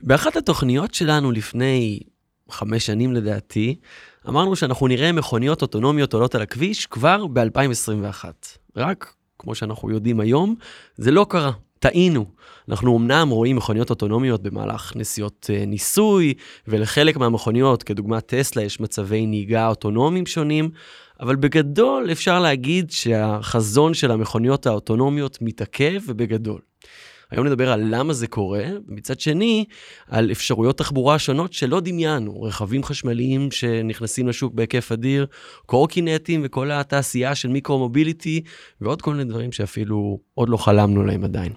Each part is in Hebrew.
באחת התוכניות שלנו לפני חמש שנים לדעתי, אמרנו שאנחנו נראה מכוניות אוטונומיות עולות על הכביש כבר ב-2021. רק, כמו שאנחנו יודעים היום, זה לא קרה. טעינו. אנחנו אמנם רואים מכוניות אוטונומיות במהלך נסיעות uh, ניסוי, ולחלק מהמכוניות, כדוגמת טסלה, יש מצבי נהיגה אוטונומיים שונים, אבל בגדול אפשר להגיד שהחזון של המכוניות האוטונומיות מתעכב, ובגדול. היום נדבר על למה זה קורה, ומצד שני, על אפשרויות תחבורה שונות שלא דמיינו, רכבים חשמליים שנכנסים לשוק בהיקף אדיר, קורקינטים וכל התעשייה של מיקרו-מוביליטי, ועוד כל מיני דברים שאפילו עוד לא חלמנו להם עדיין.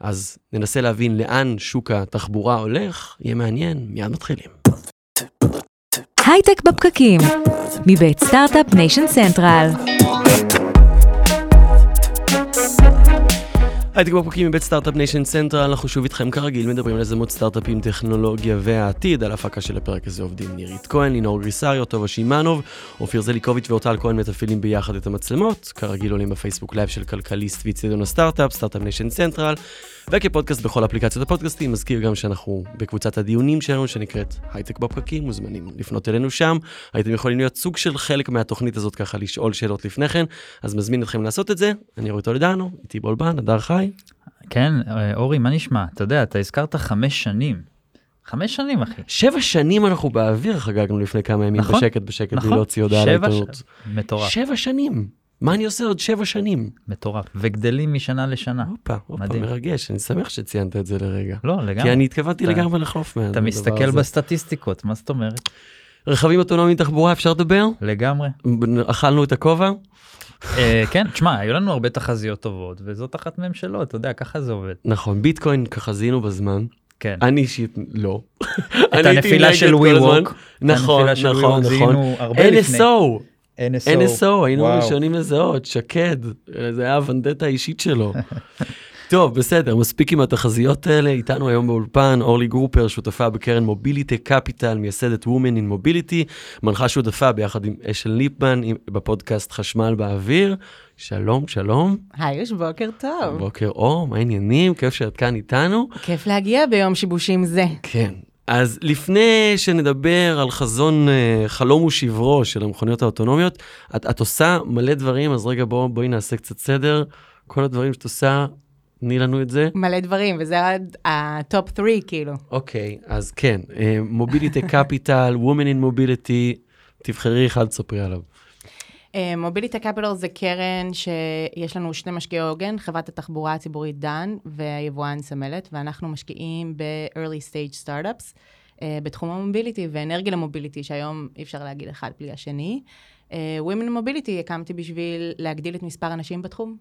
אז ננסה להבין לאן שוק התחבורה הולך, יהיה מעניין, מיד מתחילים. הייטק בפקקים, מבית סטארט-אפ ניישן סנטרל. הייטק בפקקים מבית סטארט-אפ ניישן סנטרל, אנחנו שוב איתכם כרגיל, מדברים על יזמות סטארט-אפים, טכנולוגיה והעתיד. על ההפקה של הפרק הזה עובדים נירית כהן, לינור גריסריו, טובה שימנוב, אופיר זליקוביץ' ואורטל כהן מתפעלים ביחד את המצלמות. כרגיל עולים בפייסבוק לייב של כלכליסט ואיצטדיון הסטארט-אפ, סטארט-אפ ניישן סנטרל, וכפודקאסט בכל אפליקציות הפודקאסטים. מזכיר גם שאנחנו בקבוצת הדיונים שלנו שנקראת הייטק בפקקים, מוזמנים לפנות אלינו שם. הייתם יכולים להיות סוג של חלק מהתוכנית הזאת ככה לשאול שאלות לפני כן, אז מזמין אתכם לעשות את זה. אני אורי טולדנו, איתי בולבן, הדר חי. כן, אורי, מה נשמע? אתה יודע, אתה הזכרת חמש שנים. חמש שנים, אחי. שבע שנים אנחנו באוויר חגגנו לפני כמה ימים, נכון, בשקט בשקט, נכון. בלי להוציא הודעה לעיתונות. ש- מטורף, שבע שנים. מה אני עושה עוד שבע שנים? מטורף. וגדלים משנה לשנה. הופה, הופה, מדהים. מרגש, אני שמח שציינת את זה לרגע. לא, כי לגמרי. אני התכוונתי אתה- לגמרי לחלוף מהדבר הזה. אתה מסתכל בסטטיסטיקות, מה זאת אומרת? רכבים אוטונומיים תחבורה, אפשר לדבר? לגמרי. אכלנו את הכובע? אה, כן, תשמע, היו לנו הרבה תחזיות טובות, וזאת אחת מהן שלא, אתה יודע, ככה זה עובד. נכון, ביטקוין ככה זיהינו בזמן. כן. אני אישית לא. את הייתי הנפילה של הזמן. WeWork. נכון, נכון, נכון. NSO, NSO. NSO, היינו וואו. הראשונים לזהות, שקד, זה היה הוונדטה האישית שלו. טוב, בסדר, מספיק עם התחזיות האלה. איתנו היום באולפן אורלי גרופר, שותפה בקרן מוביליטי קפיטל, מייסדת Women in Mobility, מנחה שותפה ביחד עם אשל ליפמן עם- בפודקאסט חשמל באוויר. שלום, שלום. היי, בוקר טוב. בוקר אור, מה העניינים? כיף שאת כאן איתנו. כיף להגיע ביום שיבושים זה. כן. אז לפני שנדבר על חזון, אה, חלום ושברו של המכוניות האוטונומיות, את, את עושה מלא דברים, אז רגע בוא, בואי נעשה קצת סדר. כל הדברים שאת עושה, תני לנו את זה. מלא דברים, וזה ה top 3, כאילו. אוקיי, אז כן, מוביליטי קפיטל, Women in Mobility, תבחרי אחד, תספרי עליו. מוביליטי קפיטל זה קרן שיש לנו שני משקיעי עוגן, חברת התחבורה הציבורית דן והיבואן סמלת, ואנחנו משקיעים ב-early stage startups אה, בתחום המוביליטי ואנרגיה למוביליטי, שהיום אי אפשר להגיד אחד בלי השני. אה, Women in Mobility הקמתי בשביל להגדיל את מספר הנשים בתחום.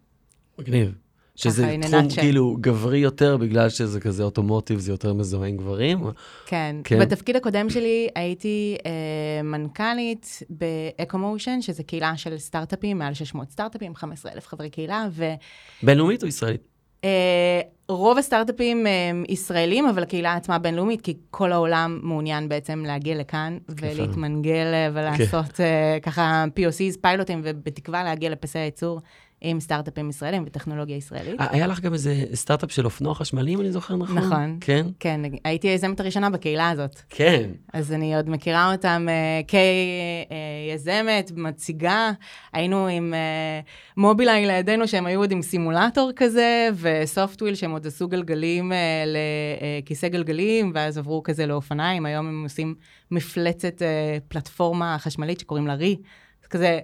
מגניב. שזה תחום nutshell. כאילו גברי יותר, בגלל שזה כזה אוטומוטיב, זה יותר מזוהה עם גברים. כן. כן. כן. בתפקיד הקודם שלי הייתי אה, מנכ"לית באקומושן, שזה קהילה של סטארט-אפים, מעל 600 סטארט-אפים, 15,000 חברי קהילה, בינלאומית או ישראלית? ורוב הסטארט-אפים הם ישראלים, אבל הקהילה עצמה בינלאומית, כי כל העולם מעוניין בעצם להגיע לכאן ולהתמנגל אה, ולעשות אה, ככה POCs, פיילוטים, ובתקווה להגיע לפסי הייצור עם סטארט-אפים ישראלים וטכנולוגיה ישראלית. אה, היה לך גם איזה סטארט-אפ של אופנוע חשמלי, אם אני זוכר נכון? נכון. כן? כן, הייתי היזמת הראשונה בקהילה הזאת. כן. אז אני עוד מכירה אותם uh, כיזמת, מציגה. היינו עם uh, מובילאיי לידינו, שהם היו עוד עם סימולטור כזה, וסופטוויל, שהם עוד עשו גלגלים uh, לכיסא גלגלים, ואז עברו כזה לאופניים. היום הם עושים מפלצת פלטפורמה חשמלית שקוראים לה רי. כזה...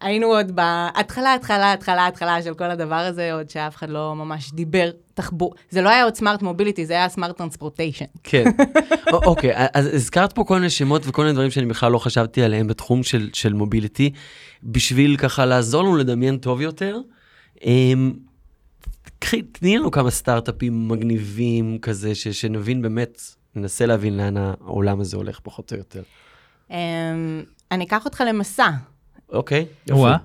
היינו עוד בהתחלה, התחלה, התחלה, התחלה של כל הדבר הזה, עוד שאף אחד לא ממש דיבר תחבור. זה לא היה עוד סמארט מוביליטי, זה היה סמארט טרנספורטיישן. כן. אוקיי, אז הזכרת פה כל מיני שמות וכל מיני דברים שאני בכלל לא חשבתי עליהם בתחום של, של מוביליטי, בשביל ככה לעזור לנו לדמיין טוב יותר. אמ, קחי, תני לנו כמה סטארט-אפים מגניבים כזה, ש, שנבין באמת, ננסה להבין לאן העולם הזה הולך פחות או יותר. Um, אני אקח אותך למסע. אוקיי, יופי. וואה,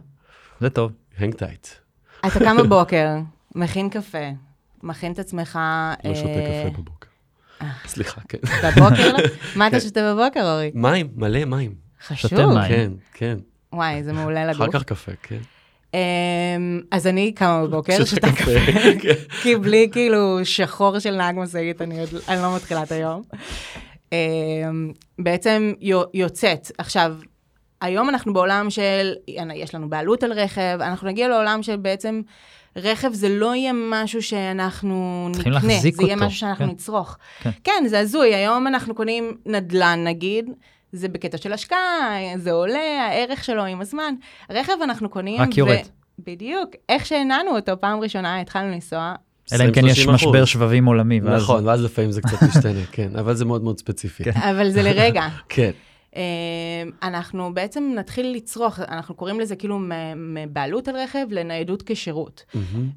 זה טוב. הנג טייט. אתה קם בבוקר, מכין קפה, מכין את עצמך... לא שותה אה, קפה בבוקר. סליחה, כן. בבוקר? לא? מה אתה שותה בבוקר, אורי? מים, מלא מים. חשוב. שותה מים. כן, כן. וואי, זה מעולה אחר לגוף. כך קפה, כן. אמ, אז אני קמה בבוקר, שותה קפה. כן. כי בלי כאילו שחור של נהג משאית, אני עוד אני לא מתחילה את היום. אמ, בעצם יו- יוצאת. עכשיו, היום אנחנו בעולם של, יש לנו בעלות על רכב, אנחנו נגיע לעולם של בעצם, רכב זה לא יהיה משהו שאנחנו נקנה, להחזיק זה יהיה אותו, משהו שאנחנו כן. נצרוך. כן. כן, זה הזוי, היום אנחנו קונים נדל"ן נגיד, זה בקטע של השקעה, זה עולה, הערך שלו עם הזמן. רכב אנחנו קונים, רק יורד. בדיוק, איך שהנענו אותו פעם ראשונה, התחלנו לנסוע, אלא אם כן יש 20-30%. משבר שבבים עולמי. נכון, ואז לפעמים זה קצת משתנה, כן, אבל זה מאוד מאוד ספציפי. אבל זה לרגע. כן. אה, אנחנו בעצם נתחיל לצרוך, אנחנו קוראים לזה כאילו מבעלות על רכב לניידות כשירות.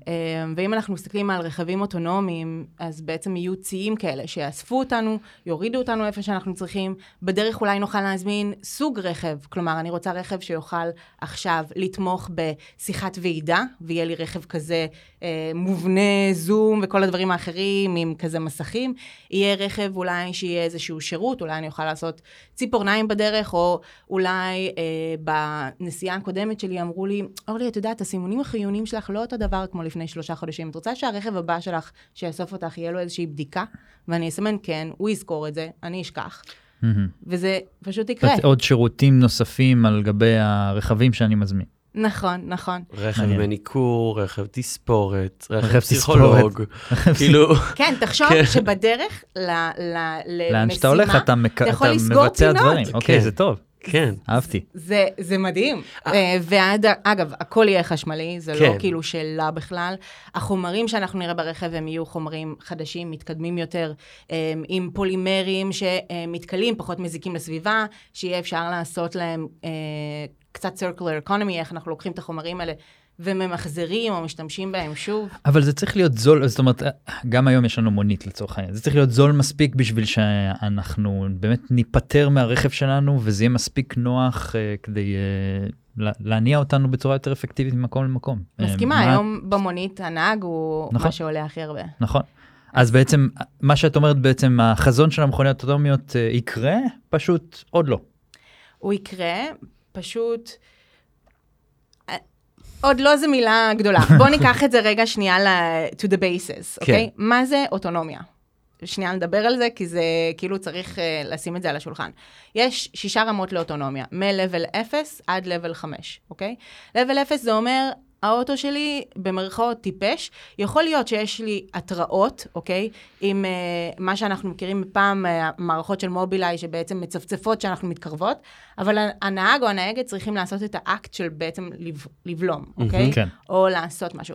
אה, ואם אנחנו מסתכלים על רכבים אוטונומיים, אז בעצם יהיו ציים כאלה שיאספו אותנו, יורידו אותנו איפה שאנחנו צריכים, בדרך אולי נוכל להזמין סוג רכב, כלומר, אני רוצה רכב שיוכל עכשיו לתמוך בשיחת ועידה, ויהיה לי רכב כזה אה, מובנה, זום וכל הדברים האחרים עם כזה מסכים. יהיה רכב אולי שיהיה איזשהו שירות, אולי אני אוכל לעשות ציפורניים בדרך, או אולי אה, בנסיעה הקודמת שלי אמרו לי, אורלי, את יודעת, הסימונים החיוניים שלך לא אותו דבר כמו לפני שלושה חודשים. את רוצה שהרכב הבא שלך, שיאסוף אותך, יהיה לו איזושהי בדיקה? ואני אסמן כן, הוא יזכור את זה, אני אשכח. מהמם. וזה פשוט יקרה. עוד שירותים נוספים על גבי הרכבים שאני מזמין. נכון, נכון. רכב. מניקור, רכב תספורת, רכב פסיכולוג, כאילו, כן, תחשוב כן. שבדרך ל- ל- למשימה, לאן שאתה הולך אתה מבצע. דברים. אוקיי, כן. זה טוב, כן, אהבתי. זה, זה מדהים. אה, ועד, אגב, הכל יהיה חשמלי, זה כן. לא כאילו שאלה בכלל. החומרים שאנחנו נראה ברכב הם יהיו חומרים חדשים, מתקדמים יותר, אה, עם פולימרים שמתכלים, פחות מזיקים לסביבה, שיהיה אפשר לעשות להם אה, קצת circular economy, איך אנחנו לוקחים את החומרים האלה וממחזרים או משתמשים בהם שוב. אבל זה צריך להיות זול, זאת אומרת, גם היום יש לנו מונית לצורך העניין, זה צריך להיות זול מספיק בשביל שאנחנו באמת ניפטר מהרכב שלנו וזה יהיה מספיק נוח אה, כדי אה, לה- להניע אותנו בצורה יותר אפקטיבית ממקום למקום. אה, מסכימה, מה- היום במונית הנהג הוא נכון. מה שעולה הכי הרבה. נכון. אז בעצם, מה שאת אומרת בעצם, החזון של המכוניות אוטומיות אה, יקרה, פשוט עוד לא. הוא יקרה, פשוט... אה, עוד לא זו מילה גדולה. בואו ניקח את זה רגע שנייה ל- to the basis, אוקיי? מה זה אוטונומיה? שנייה נדבר על זה, כי זה כאילו צריך uh, לשים את זה על השולחן. יש שישה רמות לאוטונומיה, מ-level 0 עד level 5, אוקיי? level 0 זה אומר, האוטו שלי במרכאות טיפש, יכול להיות שיש לי התראות, אוקיי? עם uh, מה שאנחנו מכירים מפעם, uh, מערכות של מובילאיי שבעצם מצפצפות שאנחנו מתקרבות, אבל הנהג או הנהגת צריכים לעשות את האקט של בעצם לב, לבלום, אוקיי? כן. או לעשות משהו.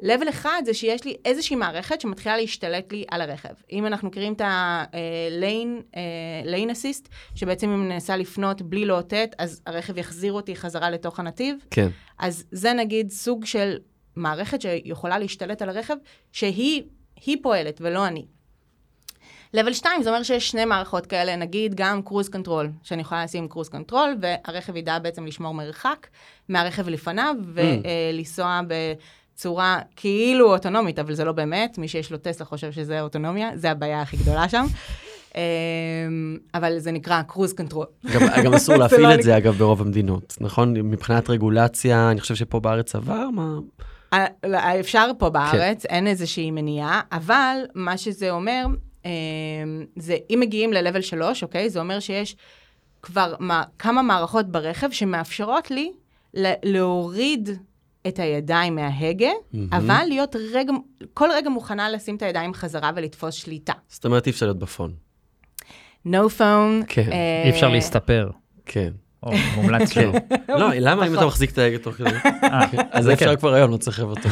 לבל אחד זה שיש לי איזושהי מערכת שמתחילה להשתלט לי על הרכב. אם אנחנו מכירים את ה-lane lane assist, שבעצם אם אני מנסה לפנות בלי לאותת, אז הרכב יחזיר אותי חזרה לתוך הנתיב. כן. אז זה נגיד סוג של מערכת שיכולה להשתלט על הרכב, שהיא היא פועלת ולא אני. level 2 זה אומר שיש שני מערכות כאלה, נגיד גם cruise control, שאני יכולה לשים cruise control, והרכב ידע בעצם לשמור מרחק מהרכב לפניו, ולנסוע בצורה כאילו אוטונומית, אבל זה לא באמת, מי שיש לו טסלה חושב שזה אוטונומיה, זה הבעיה הכי גדולה שם. אמ, אבל זה נקרא cruise control. גם, גם אסור להפעיל לא את זה אגב ברוב המדינות, נכון? מבחינת רגולציה, אני חושב שפה בארץ עבר, מה? לא, אפשר פה בארץ, אין איזושהי מניעה, אבל מה שזה אומר, אה, זה אם מגיעים ל-level 3, אוקיי? זה אומר שיש כבר מה, כמה מערכות ברכב שמאפשרות לי להוריד את הידיים מההגה, מהמם. אבל להיות רגע, כל רגע מוכנה לשים את הידיים חזרה ולתפוס שליטה. זאת אומרת, אי אפשר להיות בפון. no phone. כן, אה, אי אפשר להסתפר. כן. או מומלץ שלא. לא, למה אם אתה נכון. מחזיק את ההגה תוך כדי? אה, אז זה אפשר כן. כבר היום, לא צריך אותו.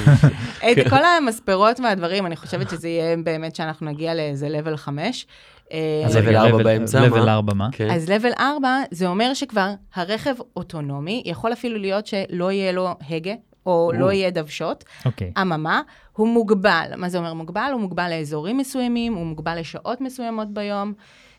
את כל המספרות והדברים, אני חושבת שזה יהיה באמת שאנחנו נגיע לאיזה level 5. אה, אז level ארבע באמצע, מה? level 4 מה? כן. אז level 4 זה אומר שכבר הרכב אוטונומי, יכול אפילו להיות שלא יהיה לו הגה, או לא יהיה דוושות. אוקיי. אממה, הוא מוגבל. מה זה אומר מוגבל? הוא מוגבל לאזורים מסוימים, הוא מוגבל לשעות מסוימות ביום.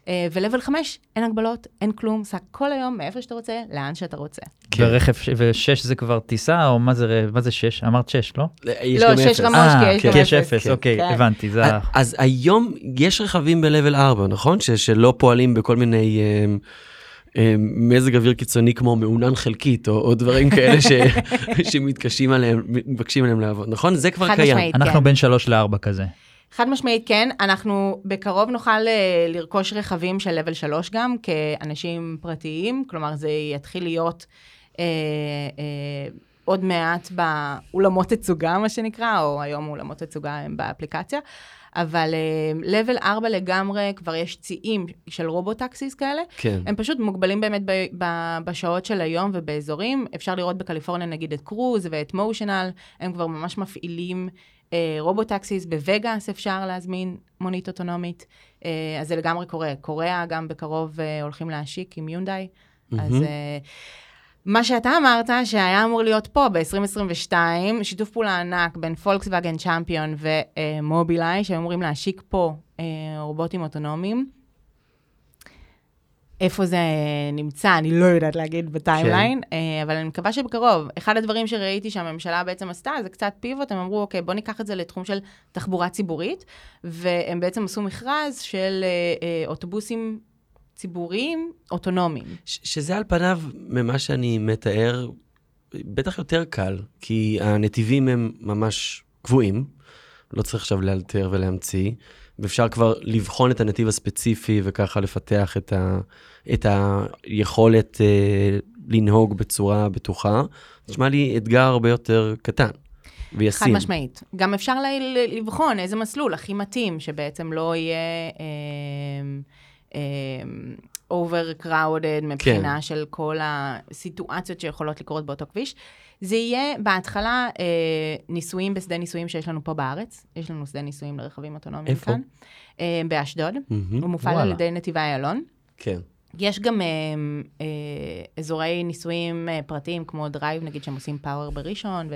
אה, ו-level 5, אין הגבלות, אין כלום, סע כל היום מאיפה שאתה רוצה, לאן שאתה רוצה. כן. ורכב, ש- ושש זה כבר טיסה, או מה זה, מה זה שש? אמרת שש, לא? יש לא, גם שש אפס. רמות. אה, כי יש גם כי יש אפס. אפס, כן. אוקיי, כן. הבנתי, זה ה... אז היום יש רכבים ב-level 4, נכון? ש- שלא פועלים בכל מיני... אה, מזג אוויר קיצוני כמו מעונן חלקית, או, או דברים כאלה ש, שמתקשים עליהם, מבקשים עליהם לעבוד, נכון? זה כבר קיים. משמעית. אנחנו כן. בין שלוש לארבע כזה. חד משמעית כן, אנחנו בקרוב נוכל אה, לרכוש רכבים של level 3 גם, כאנשים פרטיים, כלומר זה יתחיל להיות אה, אה, עוד מעט באולמות תצוגה, מה שנקרא, או היום אולמות תצוגה הם באפליקציה, אבל אה, level 4 לגמרי, כבר יש ציים של רובוטקסיס כאלה, כן. הם פשוט מוגבלים באמת ב- ב- בשעות של היום ובאזורים. אפשר לראות בקליפורניה נגיד את קרוז ואת מושנל, הם כבר ממש מפעילים אה, robotaxis. בווגאס אפשר להזמין מונית אוטונומית. אה, אז זה לגמרי קורה. קוריאה גם בקרוב אה, הולכים להשיק עם יונדאי. אז מהמם. אה, מה שאתה אמרת, שהיה אמור להיות פה ב-2022, שיתוף פעולה ענק בין פולקסווגן צ'אמפיון ומובילאיי, שהם אמורים להשיק פה אה, רובוטים אוטונומיים. איפה זה נמצא, אני לא יודעת להגיד ב timeline, כן. אה, אבל אני מקווה שבקרוב. אחד הדברים שראיתי שהממשלה בעצם עשתה, זה קצת פיבוט, הם אמרו, אוקיי, בוא ניקח את זה לתחום של תחבורה ציבורית, והם בעצם עשו מכרז של אה, אה, אוטובוסים ציבוריים אוטונומיים. ש- שזה על פניו, ממה שאני מתאר, בטח יותר קל, כי הנתיבים הם ממש קבועים, לא צריך עכשיו לאלתר ולהמציא, ואפשר כבר לבחון את הנתיב הספציפי וככה לפתח את, ה, את היכולת אה, לנהוג בצורה בטוחה. נשמע לי אתגר הרבה יותר קטן חד וישים. משמעית. גם אפשר ל- לבחון איזה מסלול הכי מתאים, שבעצם לא יהיה overcrowded מבחינה כן. של כל הסיטואציות שיכולות לקרות באותו כביש. זה יהיה בהתחלה אה, ניסויים בשדה ניסויים שיש לנו פה בארץ. יש לנו שדה ניסויים לרכבים אוטונומיים איפה? כאן. אה, באשדוד. מהמם, הוא מופעל וואלה. על ידי נתיבי איילון. כן. יש גם אה, אה, אזורי ניסויים אה, פרטיים, כמו דרייב, נגיד, שהם עושים פאוור בראשון,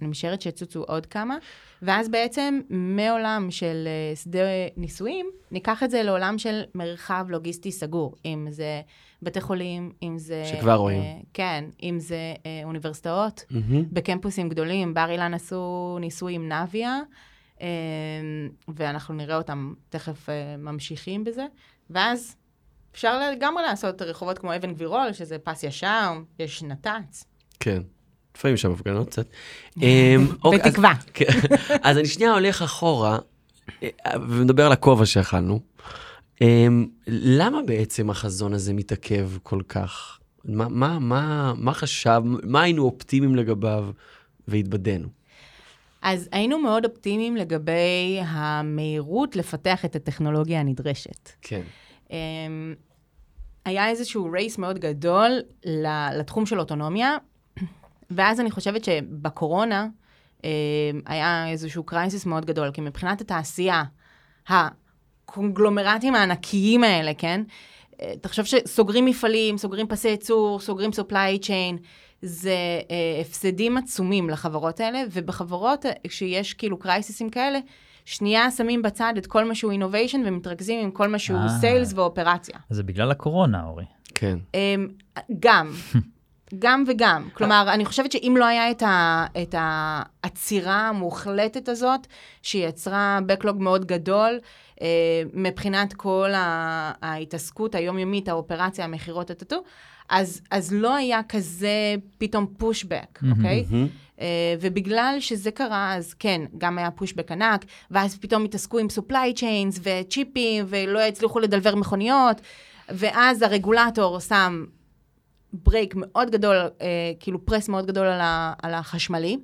ואני משערת שיצוצו עוד כמה. ואז בעצם מעולם של אה, שדה ניסויים, ניקח את זה לעולם של מרחב לוגיסטי סגור. אם זה בתי חולים, אם זה... שכבר רואים. אה, כן, אם זה אה, אוניברסיטאות. מהמם. בקמפוסים גדולים, בר אילן עשו ניסוי עם נביה, אה, ואנחנו נראה אותם תכף אה, ממשיכים בזה, ואז אפשר לגמרי לעשות רחובות כמו אבן גבירול, שזה פס ישר, יש נת"צ. כן. לפעמים יש שם הפגנות קצת. אמ, אוקיי, בתקווה. כן. אז אני שנייה הולך אחורה אה, ומדבר על הכובע שאכלנו. אמ, למה בעצם החזון הזה מתעכב כל כך? מה, מה, מה, מה חשב, מה היינו אופטימיים לגביו והתבדינו? אז היינו מאוד אופטימיים לגבי המהירות לפתח את הטכנולוגיה הנדרשת. כן. אמ, היה איזשהו רייס מאוד גדול לתחום של אוטונומיה, ואז אני חושבת שבקורונה אמ, היה איזשהו קרייסיס מאוד גדול, כי מבחינת התעשייה, הקונגלומרטים הענקיים האלה, כן? אה, תחשוב שסוגרים מפעלים, סוגרים פסי ייצור, סוגרים supply chain, זה אה, הפסדים עצומים לחברות האלה, ובחברות, אה, כשיש כאילו קרייסיסים כאלה, שנייה שמים בצד את כל מה שהוא innovation ומתרכזים עם כל מה שהוא אה. סיילס ואופרציה. זה בגלל הקורונה, אורי. כן. אמ, גם, גם וגם. כלומר, אני חושבת שאם לא היה את, ה, את העצירה המוחלטת הזאת, שיצרה backlog מאוד גדול, אה, מבחינת כל ה- ההתעסקות היומיומית, האופרציה, המכירות, הטאטו, אז, אז לא היה כזה פתאום pushback, אוקיי? אה, ובגלל שזה קרה, אז כן, גם היה pushback ענק, ואז פתאום התעסקו עם supply chains וצ'יפים, ולא הצליחו לדלוור מכוניות, ואז הרגולטור שם break מאוד גדול, אה, כאילו push מאוד גדול על, ה, על החשמלי,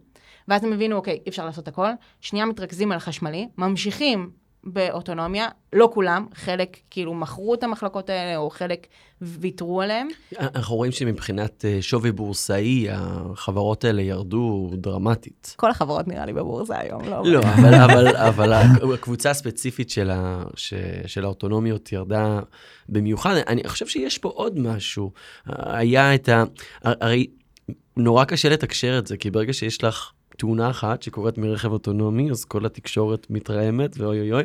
ואז הם הבינו, אוקיי, אי אפשר לעשות הכל, שנייה מתרכזים על החשמלי, ממשיכים באוטונומיה, לא כולם, חלק כאילו מכרו את המחלקות האלה, או חלק ויתרו עליהם. אנחנו רואים שמבחינת אה, שווי בורסאי, החברות האלה ירדו דרמטית. כל החברות נראה לי בבורסה היום, לא? לא, אבל, אבל, אבל הקבוצה הספציפית של, ה, ש, של האוטונומיות ירדה במיוחד. אני חושב שיש פה עוד משהו. היה את ה... הרי נורא קשה לתקשר את זה, כי ברגע שיש לך תאונה אחת שקורית מרכב אוטונומי, אז כל התקשורת מתרעמת, ואוי אוי אוי,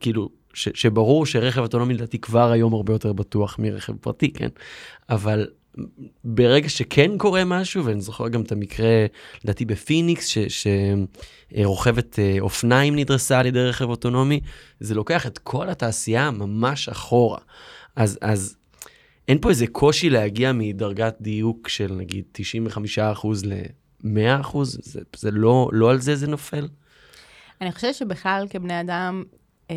כאילו, ש, שברור שרכב אוטונומי לדעתי כבר היום הרבה יותר בטוח מרכב פרטי, כן? אבל ברגע שכן קורה משהו, ואני זוכר גם את המקרה, לדעתי בפיניקס, שרוכבת אה, אופניים נדרסה על ידי רכב אוטונומי, זה לוקח את כל התעשייה ממש אחורה. אז, אז אין פה איזה קושי להגיע מדרגת דיוק של נגיד 95% ל-100%? זה, זה לא, לא על זה זה נופל? אני חושבת שבכלל כבני אדם, אה,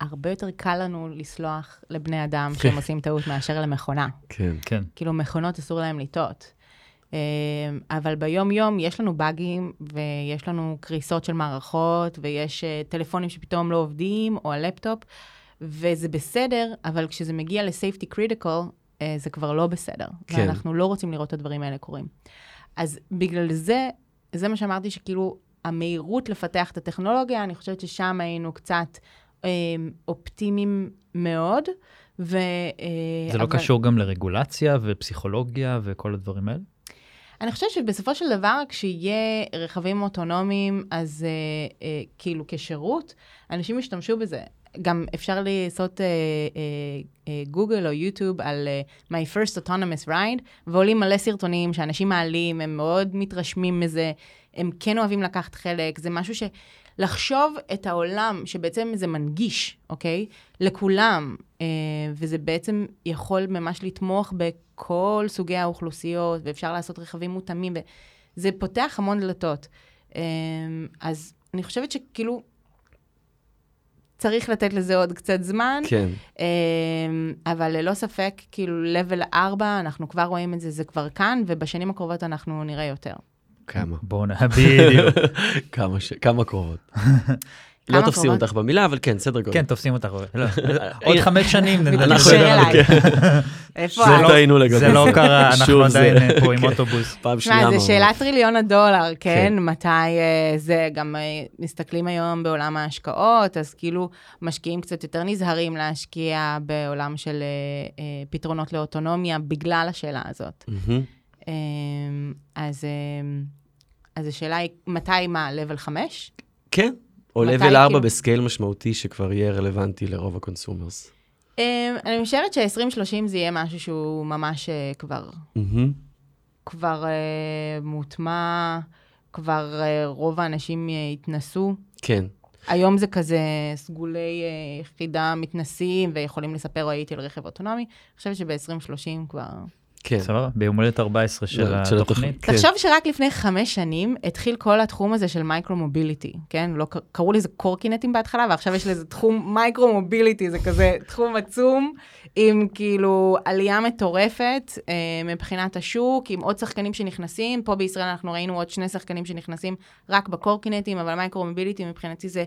הרבה יותר קל לנו לסלוח לבני אדם שהם עושים טעות מאשר למכונה. כן. כן. כאילו, מכונות אסור להם לטעות. אה, אבל ביום-יום יש לנו באגים, ויש לנו קריסות של מערכות, ויש אה, טלפונים שפתאום לא עובדים, או הלפטופ, וזה בסדר, אבל כשזה מגיע ל-safety critical, אה, זה כבר לא בסדר. כן. ואנחנו לא רוצים לראות את הדברים האלה קורים. אז בגלל זה, זה מה שאמרתי, שכאילו, המהירות לפתח את הטכנולוגיה, אני חושבת ששם היינו קצת אה, אופטימיים מאוד. ו, אה, זה לא אבל- קשור גם לרגולציה ופסיכולוגיה וכל הדברים האלה? אני חושבת שבסופו של דבר, כשיהיה רכבים אוטונומיים, אז אה, אה, כאילו כשירות, אנשים ישתמשו בזה. גם אפשר לעשות אה, אה, אה, גוגל או יוטיוב על אה, My First Autonomous Ride, ועולים מלא סרטונים שאנשים מעלים, הם מאוד מתרשמים מזה, הם כן אוהבים לקחת חלק, זה משהו ש... לחשוב את העולם, שבעצם זה מנגיש, אוקיי? לכולם, אה, וזה בעצם יכול ממש לתמוך בכל סוגי האוכלוסיות, ואפשר לעשות רכבים מותאמים, וזה פותח המון דלתות. אה, אז אני חושבת שכאילו, צריך לתת לזה עוד קצת זמן, כן. אה, אבל ללא ספק, כאילו, level 4, אנחנו כבר רואים את זה, זה כבר כאן, ובשנים הקרובות אנחנו נראה יותר. כמה? בואו נ... בדיוק. כמה, ש... כמה קרובות. לא תופסים? אותך במילה, אבל כן, סדר גודל. כן, תופסים אותך. לא, עוד חמש שנים נדבר. אליי. איפה זה את? לא טעינו לגבי זה לא קרה, אנחנו עדיין אה, פה עם כן. אוטובוס. פעם שנייה. זו. שאלת טריליון הדולר, כן? כן. מתי אה, זה, גם אה, מסתכלים היום בעולם ההשקעות, אז כאילו משקיעים קצת יותר נזהרים להשקיע בעולם של אה, אה, פתרונות לאוטונומיה בגלל השאלה הזאת. מהמם. אה, אז, אה, אז השאלה היא, מתי מה, level 5? כן. או level 4 כאילו? ב scale משמעותי שכבר יהיה רלוונטי לרוב ה consumers. אה, אני חושבת ש-2030 זה יהיה משהו שהוא ממש אה, כבר מהמם. כבר אה, מוטמע, כבר אה, רוב האנשים התנסו. כן. היום זה כזה סגולי אה, יחידה מתנסים ויכולים לספר, הייתי על רכב אוטונומי. אני חושבת שב-2030 כבר... כן. סבבה? ביום הולדת 14 של לא, של התוכנית. כן. תחשוב שרק לפני חמש שנים התחיל כל התחום הזה של מייקרו-מוביליטי, כן? לא, קראו לזה קורקינטים בהתחלה, ועכשיו יש לזה תחום מייקרו-מוביליטי, זה כזה תחום עצום, עם כאילו עלייה מטורפת אה, מבחינת השוק, עם עוד שחקנים שנכנסים. פה בישראל אנחנו ראינו עוד שני שחקנים שנכנסים רק בקורקינטים, אבל מייקרו-מוביליטי מבחינתי זה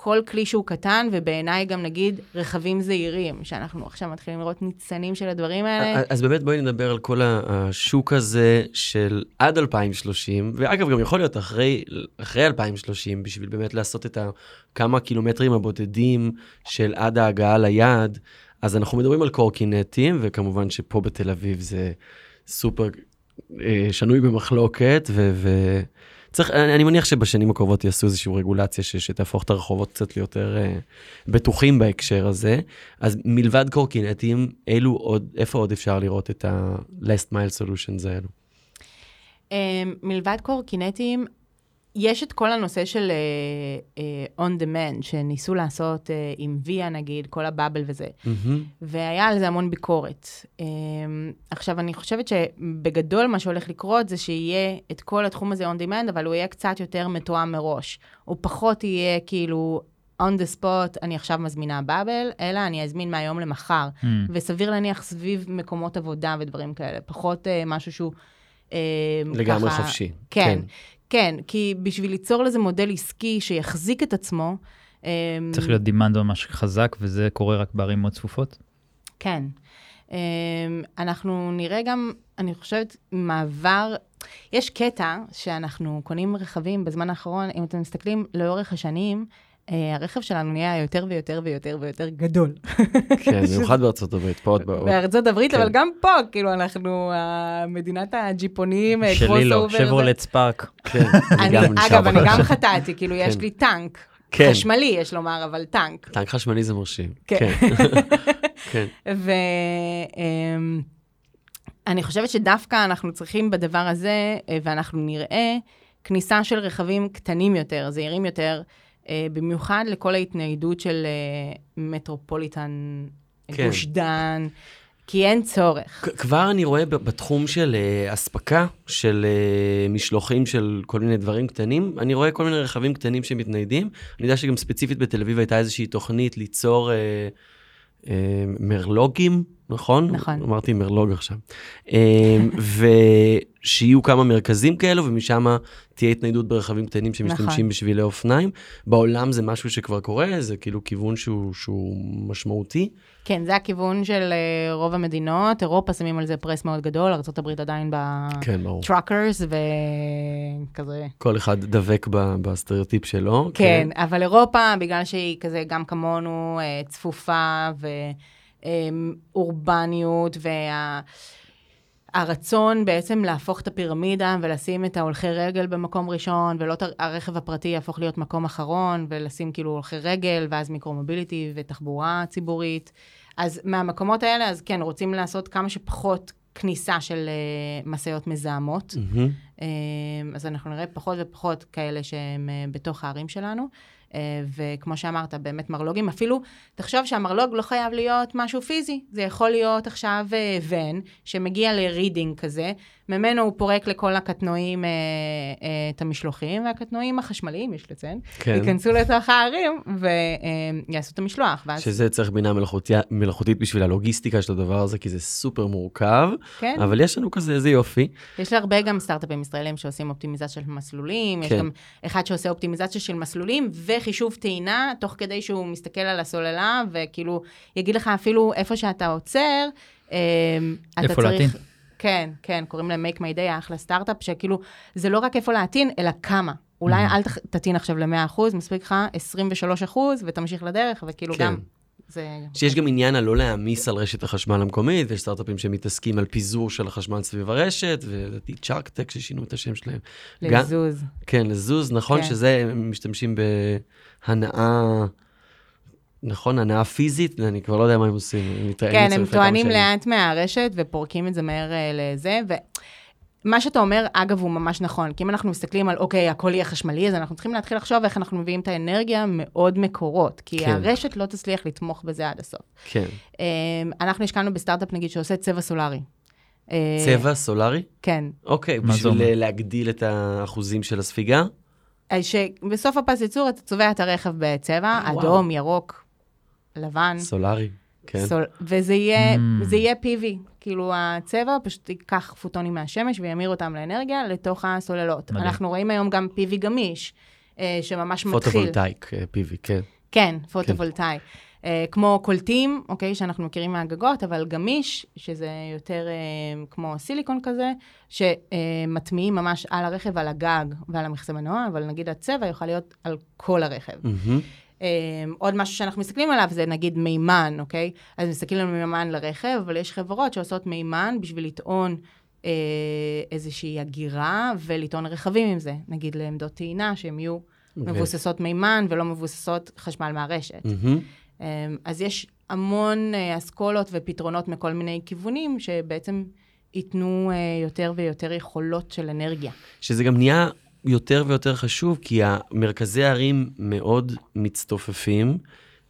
כל כלי שהוא קטן, ובעיניי גם נגיד רכבים זעירים, שאנחנו עכשיו מתחילים לראות ניצנים של הדברים האלה. אז באמת בואי נדבר על כל השוק הזה של עד 2030, ואגב, גם יכול להיות אחרי, אחרי 2030, בשביל באמת לעשות את הכמה קילומטרים הבודדים של עד ההגעה ליעד. אז אנחנו מדברים על קורקינטים, וכמובן שפה בתל אביב זה סופר אה, שנוי במחלוקת, ו... ו... צריך, אני, אני מניח שבשנים הקרובות יעשו איזושהי רגולציה ש, שתהפוך את הרחובות קצת ליותר אה, בטוחים בהקשר הזה. אז מלבד קורקינטים, אילו עוד, איפה עוד אפשר לראות את ה-last mile solutions האלו? Um, מלבד קורקינטים, יש את כל הנושא של uh, uh, on demand, שניסו לעשות uh, עם ויה נגיד, כל הבאבל וזה, מהמם. והיה על זה המון ביקורת. Um, עכשיו, אני חושבת שבגדול מה שהולך לקרות זה שיהיה את כל התחום הזה on demand, אבל הוא יהיה קצת יותר מתואם מראש. הוא פחות יהיה כאילו on the spot, אני עכשיו מזמינה באבל, אלא אני אזמין מהיום למחר. Mm. וסביר להניח סביב מקומות עבודה ודברים כאלה, פחות uh, משהו שהוא... Uh, לגמרי ככה, חופשי. כן, כן, כי בשביל ליצור לזה מודל עסקי שיחזיק את עצמו, אמ, צריך להיות דימנד ממש חזק, וזה קורה רק בערים מאוד צפופות. כן. אמ, אנחנו נראה גם, אני חושבת, מעבר, יש קטע שאנחנו קונים רכבים בזמן האחרון, אם אתם מסתכלים לאורך השנים, הרכב שלנו נהיה יותר ויותר ויותר ויותר גדול. כן, במיוחד בארצות הברית, פה עוד בעוד. בארצות הברית, כן. אבל גם פה, כאילו, אנחנו אה, מדינת הג'יפונים, אה, שלי לא, crossover, זה- שברולט ספארק. כן, אני, אגב, אני. גם חטאתי, כאילו, יש כן. לי טנק. כן. חשמלי, יש לומר, אבל טנק. טנק חשמלי זה מרשים. כן. כן. ואני חושבת שדווקא אנחנו צריכים בדבר הזה, אה, ואנחנו נראה כניסה של רכבים קטנים יותר, זעירים יותר, אה, במיוחד לכל ההתניידות של אה, מטרופוליטן, כן. גוש דן. כי אין צורך. כבר אני רואה בתחום של אה, אספקה, של אה, משלוחים של כל מיני דברים קטנים, אני רואה כל מיני רכבים קטנים שמתניידים. אני יודע שגם ספציפית בתל אביב הייתה איזושהי תוכנית ליצור אה, אה, מרלוגים, נכון? נכון. אמרתי מרלוג עכשיו. אה, ושיהיו כמה מרכזים כאלו, ומשם תהיה התניידות ברכבים קטנים שמשתמשים נכון. בשבילי אופניים. בעולם זה משהו שכבר קורה, זה כאילו כיוון שהוא, שהוא משמעותי. כן, זה הכיוון של אה, רוב המדינות. אירופה שמים על זה פרס מאוד גדול, ארה"ב עדיין כן. בטראקרס וכזה. כל אחד דבק ב- בסטריאוטיפ שלו. כן, אבל אירופה, בגלל שהיא כזה גם כמונו אה, צפופה ואורבניות, וה... הרצון בעצם להפוך את הפירמידה ולשים את ההולכי רגל במקום ראשון, ולא את הרכב הפרטי יהפוך להיות מקום אחרון, ולשים כאילו הולכי רגל, ואז מיקרו-מוביליטי ותחבורה ציבורית. אז מהמקומות האלה, אז כן, רוצים לעשות כמה שפחות כניסה של uh, משאיות מזהמות. מהמם. אה, אז אנחנו נראה פחות ופחות כאלה שהם אה, בתוך הערים שלנו. אה, וכמו שאמרת, באמת מרלוגים, אפילו, תחשוב שהמרלוג לא חייב להיות משהו פיזי, זה יכול להיות עכשיו אה, ון, שמגיע לרידינג כזה, ממנו הוא פורק לכל הקטנועים אה, אה, את המשלוחים, והקטנועים החשמליים, יש לציין, כן. ייכנסו לתוך הערים ויעשו את המשלוח. ואז, שזה צריך בינה מלאכותי- מלאכותית בשביל הלוגיסטיקה של הדבר הזה, כי זה סופר מורכב, כן, אבל יש לנו כזה איזה יופי. יש הרבה גם סטארט-אפים ישראלים שעושים אופטימיזציה של מסלולים, יש כן. גם אחד שעושה אופטימיזציה של מסלולים וחישוב טעינה, תוך כדי שהוא מסתכל על הסוללה, וכאילו, יגיד לך אפילו איפה שאתה עוצר, אה, אתה איפה צריך... כן, כן, קוראים להם make my day, אחלה סטארט-אפ, שכאילו, זה לא רק איפה להטעין, אלא כמה. אולי Mm-hmm. אל תטעין עכשיו ל-100%, מספיק לך 23% ותמשיך לדרך, וכאילו כן. גם, זה... שיש גם עניין על לא להעמיס על רשת החשמל המקומית, ויש סטארט-אפים שמתעסקים על פיזור של החשמל סביב הרשת, ולדעתי צ'ארקטק ששינו את השם שלהם. גם- לזוז. כן, לזוז, נכון כן. שזה, הם משתמשים בהנאה, נכון, הנאה פיזית, אני כבר לא יודע מה הם עושים. כן, הם טוענים. לאט מהרשת ופורקים את זה מהר אה, לזה, ומה שאתה אומר, אגב, הוא ממש נכון, כי אם אנחנו מסתכלים על, אוקיי, הכל יהיה חשמלי, אז אנחנו צריכים להתחיל לחשוב איך אנחנו מביאים את האנרגיה מעוד מקורות, כי כן. הרשת לא תצליח לתמוך בזה עד הסוף. כן. אה, אנחנו השקענו בסטארט-אפ, נגיד, שעושה צבע סולארי. אה, צבע סולארי? כן. אוקיי, מה בשביל? אה, להגדיל את האחוזים של הספיגה? אז שבסוף הפס ייצור אתה צובע את הרכב בצבע, וואו. אדום, ירוק, לבן. סולארי, כן. סול... וזה יהיה, Mm. זה יהיה PV, כאילו הצבע פשוט ייקח פוטונים מהשמש וימיר אותם לאנרגיה לתוך הסוללות. מדהים. אנחנו רואים היום גם PV גמיש, אה, שממש מתחיל. פוטו-וולטאיק, אה, PV, כן. כן, פוטו-וולטאי. אה, כמו קולטים, אוקיי, שאנחנו מכירים מהגגות, אבל גמיש, שזה יותר אה, כמו סיליקון כזה, שמטמיעים ממש על הרכב, על הגג ועל המכסה מנוע, אבל נגיד הצבע יוכל להיות על כל הרכב. מהמם. Um, עוד משהו שאנחנו מסתכלים עליו זה נגיד מימן, אוקיי? אז מסתכלים על מימן לרכב, אבל יש חברות שעושות מימן בשביל לטעון אה, איזושהי הגירה ולטעון רכבים עם זה. נגיד לעמדות טעינה, שהן יהיו אוקיי. מבוססות מימן ולא מבוססות חשמל מהרשת. מהמם. Um, אז יש המון uh, אסכולות ופתרונות מכל מיני כיוונים, שבעצם ייתנו uh, יותר ויותר יכולות של אנרגיה. שזה גם נהיה יותר ויותר חשוב, כי מרכזי הערים מאוד מצטופפים,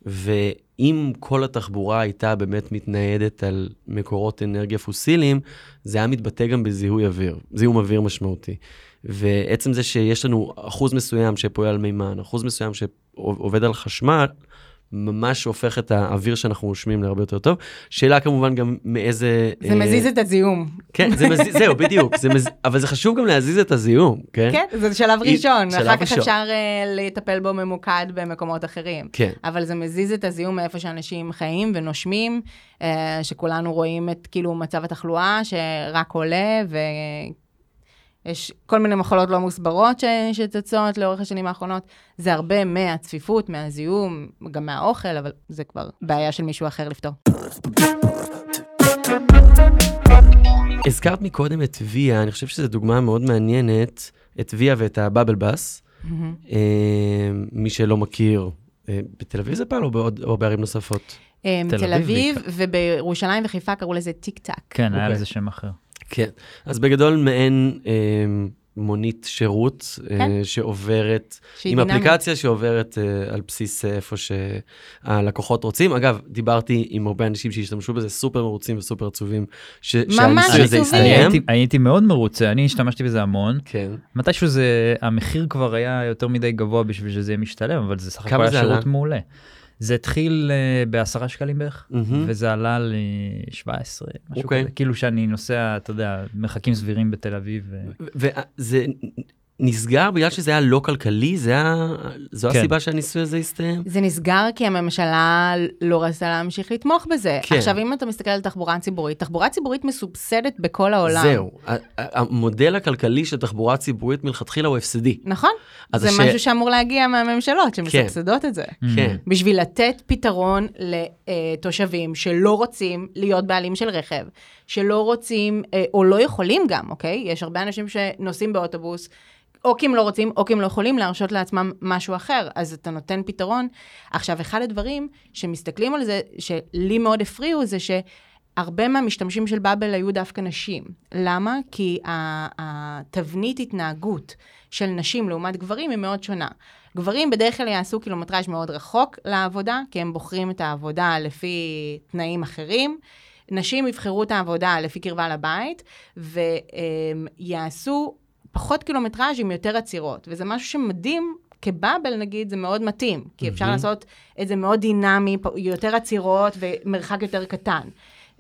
ואם כל התחבורה הייתה באמת מתניידת על מקורות אנרגיה פוסיליים, זה היה מתבטא גם בזיהוי אוויר, זיהום אוויר משמעותי. ועצם זה שיש לנו אחוז מסוים שפועל על מימן, אחוז מסוים שעובד על חשמל, ממש הופך את האוויר שאנחנו נושמים להרבה יותר טוב. שאלה כמובן גם מאיזה... זה מזיז את הזיהום. כן, זה מזיז, זהו, בדיוק. זה מז... אבל זה חשוב גם להזיז את הזיהום, כן? כן, זה שלב ראשון, שלב אחר כך ראשון. אפשר uh, לטפל בו ממוקד במקומות אחרים. כן. אבל זה מזיז את הזיהום מאיפה שאנשים חיים ונושמים, uh, שכולנו רואים את כאילו מצב התחלואה שרק עולה, ויש כל מיני מחלות לא מוסברות ש... שצצות לאורך השנים האחרונות. זה הרבה מהצפיפות, מהזיהום, גם מהאוכל, אבל זה כבר בעיה של מישהו אחר לפתור. הזכרת מקודם את ויה, אני חושב שזו דוגמה מאוד מעניינת, את ויה ואת הבאבל בס. אה, מי שלא מכיר, אה, בתל אביב זה פעל או, בעוד, או בערים נוספות? אה, תל תל אביב אביב, ובירושלים וחיפה קראו לזה טיק טק. כן, היה אוקיי. לזה שם אחר. כן. אז בגדול מעין אה, מונית שירות כן. אה, שעוברת, שהיא עם דינמית. אפליקציה שעוברת אה, על בסיס אה, איפה שהלקוחות רוצים. אגב, דיברתי עם הרבה אנשים שהשתמשו בזה, סופר מרוצים וסופר עצובים, ש- ממש שהניסוי הזה הסתיים. הייתי, הייתי מאוד מרוצה, אני השתמשתי בזה המון. כן. מתישהו זה, המחיר כבר היה יותר מדי גבוה בשביל שזה יהיה משתלם, אבל זה סך הכל היה שירות? מעולה. זה התחיל uh, בעשרה שקלים בערך, מהמם. וזה עלה ל-17, משהו אוקיי. כזה. כאילו שאני נוסע, אתה יודע, מרחקים סבירים בתל אביב. ו... וזה נסגר בגלל שזה היה לא כלכלי? זה היה, זו כן. הסיבה שהניסוי הזה הסתיים? זה נסגר כי הממשלה לא רצתה להמשיך לתמוך בזה. כן. עכשיו, אם אתה מסתכל על תחבורה ציבורית, תחבורה ציבורית מסובסדת בכל העולם. זהו, המודל הכלכלי של תחבורה ציבורית מלכתחילה הוא הפסדי. נכון? זה הש- משהו שאמור להגיע מהממשלות שמסבסדות את זה. כן. בשביל לתת פתרון לתושבים שלא רוצים להיות בעלים של רכב, שלא רוצים, אה, או לא יכולים גם, אוקיי? יש הרבה אנשים שנוסעים באוטובוס, או כי הם לא רוצים, או כי הם לא יכולים להרשות לעצמם משהו אחר, אז אתה נותן פתרון. עכשיו, אחד הדברים שמסתכלים על זה, שלי מאוד הפריעו, זה שהרבה מהמשתמשים של באבל היו דווקא נשים. למה? כי התבנית התנהגות של נשים לעומת גברים היא מאוד שונה. גברים בדרך כלל יעשו קילומטראז' מאוד רחוק לעבודה, כי הם בוחרים את העבודה לפי תנאים אחרים. נשים יבחרו את העבודה לפי קרבה לבית, ויעשו פחות קילומטראז' עם יותר עצירות. וזה משהו שמדהים, כבאבל נגיד, זה מאוד מתאים, כי אפשר לעשות את זה מאוד דינמי, יותר עצירות ומרחק יותר קטן.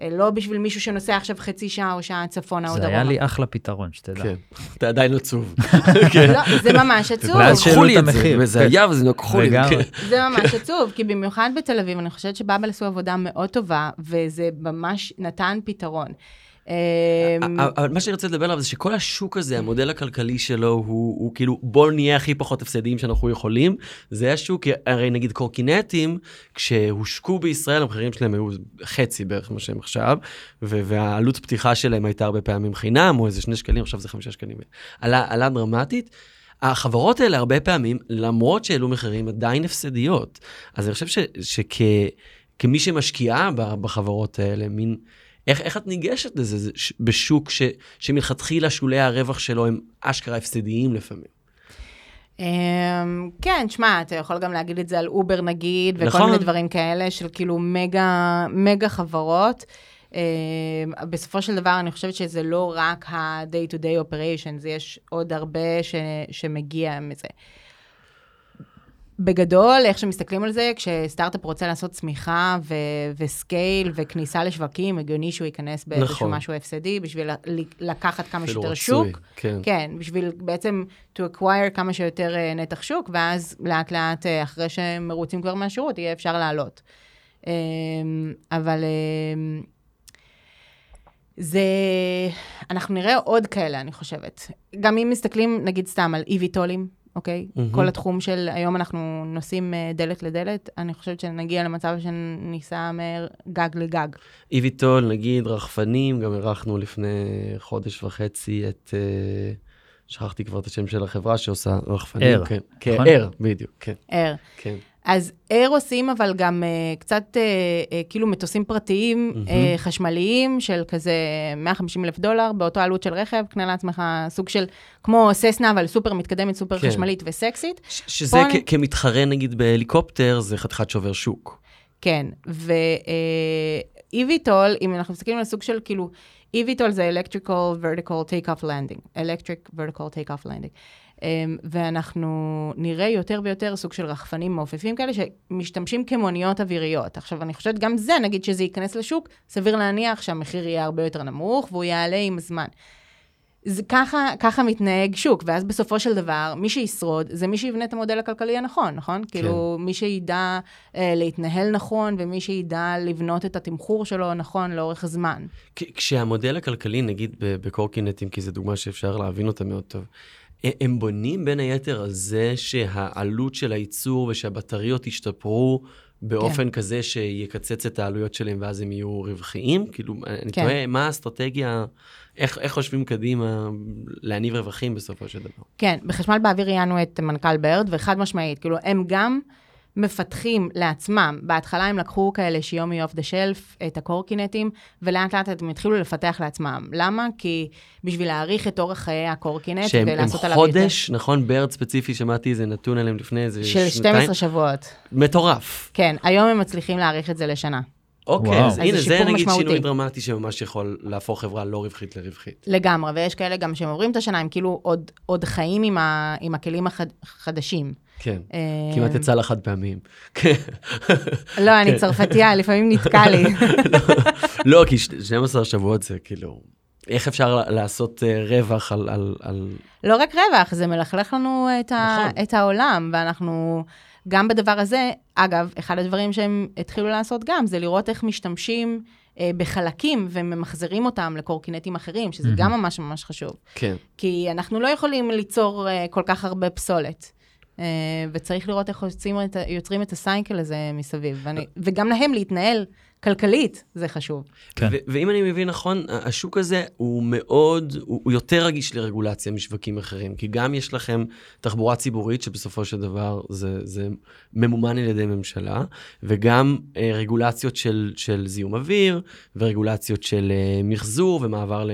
אה, לא בשביל מישהו שנוסע עכשיו חצי שעה או שעה צפונה או זה דרומה. היה לי אחלה פתרון, שתדע. כן, אתה עדיין עצוב. לא, זה ממש עצוב. ואז שהעלו לי את זה, המחיר. וזה. היה וזה לקחו לי. כן. זה ממש עצוב, כי במיוחד בתל אביב, אני חושבת שבאבל עשו עבודה מאוד טובה, וזה ממש נתן פתרון. אמ, אבל מה שאני רוצה לדבר עליו זה שכל השוק הזה, המודל הכלכלי שלו הוא, הוא כאילו בואו נהיה הכי פחות הפסדיים שאנחנו יכולים. זה השוק, הרי נגיד קורקינטים, כשהושקו בישראל המחירים שלהם היו חצי בערך מה שהם עכשיו, והעלות פתיחה שלהם הייתה הרבה פעמים חינם, או איזה שני שקלים, עכשיו זה חמישה שקלים. עלה, עלה דרמטית. החברות האלה הרבה פעמים, למרות שהעלו מחירים, עדיין הפסדיות. אז אני חושב שכמי שמשקיעה בחברות האלה, מין... איך, איך את ניגשת לזה בשוק ש, שמלכתחילה שולי הרווח שלו הם אשכרה הפסדיים לפעמים? אמ, כן, שמע, אתה יכול גם להגיד את זה על אובר נגיד, וכל נכון. מיני דברים כאלה של כאילו מגה, מגה חברות. אמ, בסופו של דבר, אני חושבת שזה לא רק ה-day to day operations, יש עוד הרבה ש, שמגיע מזה. בגדול, איך שמסתכלים על זה, כשסטארט-אפ רוצה לעשות צמיחה ו- ו scale וכניסה לשווקים, הגיוני שהוא ייכנס באיזשהו נכון. משהו הפסדי, בשביל לקחת כמה שיותר רצוי, שוק. כן. כן, בשביל בעצם to acquire כמה שיותר אה, נתח שוק, ואז לאט לאט, אה, אחרי שהם מרוצים כבר מהשירות, יהיה אפשר לעלות. אמ, אבל אמ, זה, אנחנו נראה עוד כאלה, אני חושבת. גם אם מסתכלים, נגיד סתם על אי-ויטולים, אוקיי? מהמם. כל התחום של היום אנחנו נוסעים אה, דלת לדלת, אני חושבת שנגיע למצב שניסע מגג לגג. איביטול, נגיד, רחפנים, גם אירחנו לפני חודש וחצי את... אה, שכחתי כבר את השם של החברה שעושה רחפנים. אר, כן, כן, נכון? אר, בדיוק, כן, ער. כן. אז אר עושים אבל גם uh, קצת uh, uh, כאילו מטוסים פרטיים מהמם. uh, חשמליים של כזה 150 אלף דולר, באותו עלות של רכב, קנה לעצמך סוג של, כמו ססנה, אבל סופר מתקדמת, סופר כן. חשמלית וסקסית. ש- שזה אני- כמתחרה נגיד בהליקופטר, זה חתיכת שובר שוק. כן, ו-EVTOL, אם אנחנו מסתכלים על סוג של כאילו, EVTOL זה electrical vertical take-off landing, electric vertical take-off landing. Um, ואנחנו נראה יותר ויותר סוג של רחפנים מעופפים כאלה שמשתמשים כמוניות אוויריות. עכשיו, אני חושבת גם זה, נגיד שזה ייכנס לשוק, סביר להניח שהמחיר יהיה הרבה יותר נמוך והוא יעלה עם הזמן. זה ככה, ככה מתנהג שוק, ואז בסופו של דבר, מי שישרוד זה מי שיבנה את המודל הכלכלי הנכון, נכון? כן. כאילו, מי שידע אה, להתנהל נכון, ומי שידע לבנות את התמחור שלו נכון לאורך זמן. כ- כשהמודל הכלכלי, נגיד בקורקינטים, כי זו דוגמה שאפשר להבין אותה מאוד טוב, הם בונים בין היתר על זה שהעלות של הייצור ושהבטריות ישתפרו באופן כן. כזה שיקצץ את העלויות שלהם ואז הם יהיו רווחיים? כאילו, אני כן. תוהה, מה האסטרטגיה, איך, איך חושבים קדימה להניב רווחים בסופו של דבר? כן, בחשמל באוויר ראיינו את מנכ"ל ברד, וחד משמעית, כאילו, הם גם מפתחים לעצמם. בהתחלה הם לקחו כאלה שיומי אוף דה שלף, את הקורקינטים, ולאט לאט הם התחילו לפתח לעצמם. למה? כי בשביל להאריך את אורך חיי הקורקינט שהם הם ולעשות עליו חודש, נכון? בארץ ספציפי, שמעתי איזה נתון עליהם לפני איזה של שנתיים. 12 שבועות. מטורף. כן, היום הם מצליחים להאריך את זה לשנה. אוקיי. אז הנה, זה נגיד משמעותי. שינוי דרמטי שממש יכול להפוך חברה לא רווחית לרווחית. לגמרי, ויש כאלה גם שהם עוברים את השנה, הם כאילו עוד, עוד חיים עם, ה, עם הכלים החדשים. כן, אה, כמעט יצא לה חד פעמים. כן. לא, אני צרפתייה, לפעמים נתקע לי. לא, כי ש- 12 שבועות זה כאילו, איך אפשר לעשות אה, רווח על... על- על... לא רק רווח, זה מלכלך לנו את, ה, נכון. את העולם, ואנחנו, גם בדבר הזה, אגב, אחד הדברים שהם התחילו לעשות גם, זה לראות איך משתמשים אה, בחלקים וממחזרים אותם לקורקינטים אחרים, שזה גם ממש ממש חשוב. כן. כי אנחנו לא יכולים ליצור אה, כל כך הרבה פסולת. אה, וצריך לראות איך יוצרים את, יוצרים את הסייקל הזה מסביב. ואני, וגם להם להתנהל כלכלית, זה חשוב. כן. ואם אני מבין נכון, השוק הזה הוא מאוד, הוא, הוא יותר רגיש לרגולציה משווקים אחרים, כי גם יש לכם תחבורה ציבורית, שבסופו של דבר זה, זה ממומן על ידי ממשלה, וגם אה, רגולציות של, של זיהום אוויר, ורגולציות של אה, מחזור ומעבר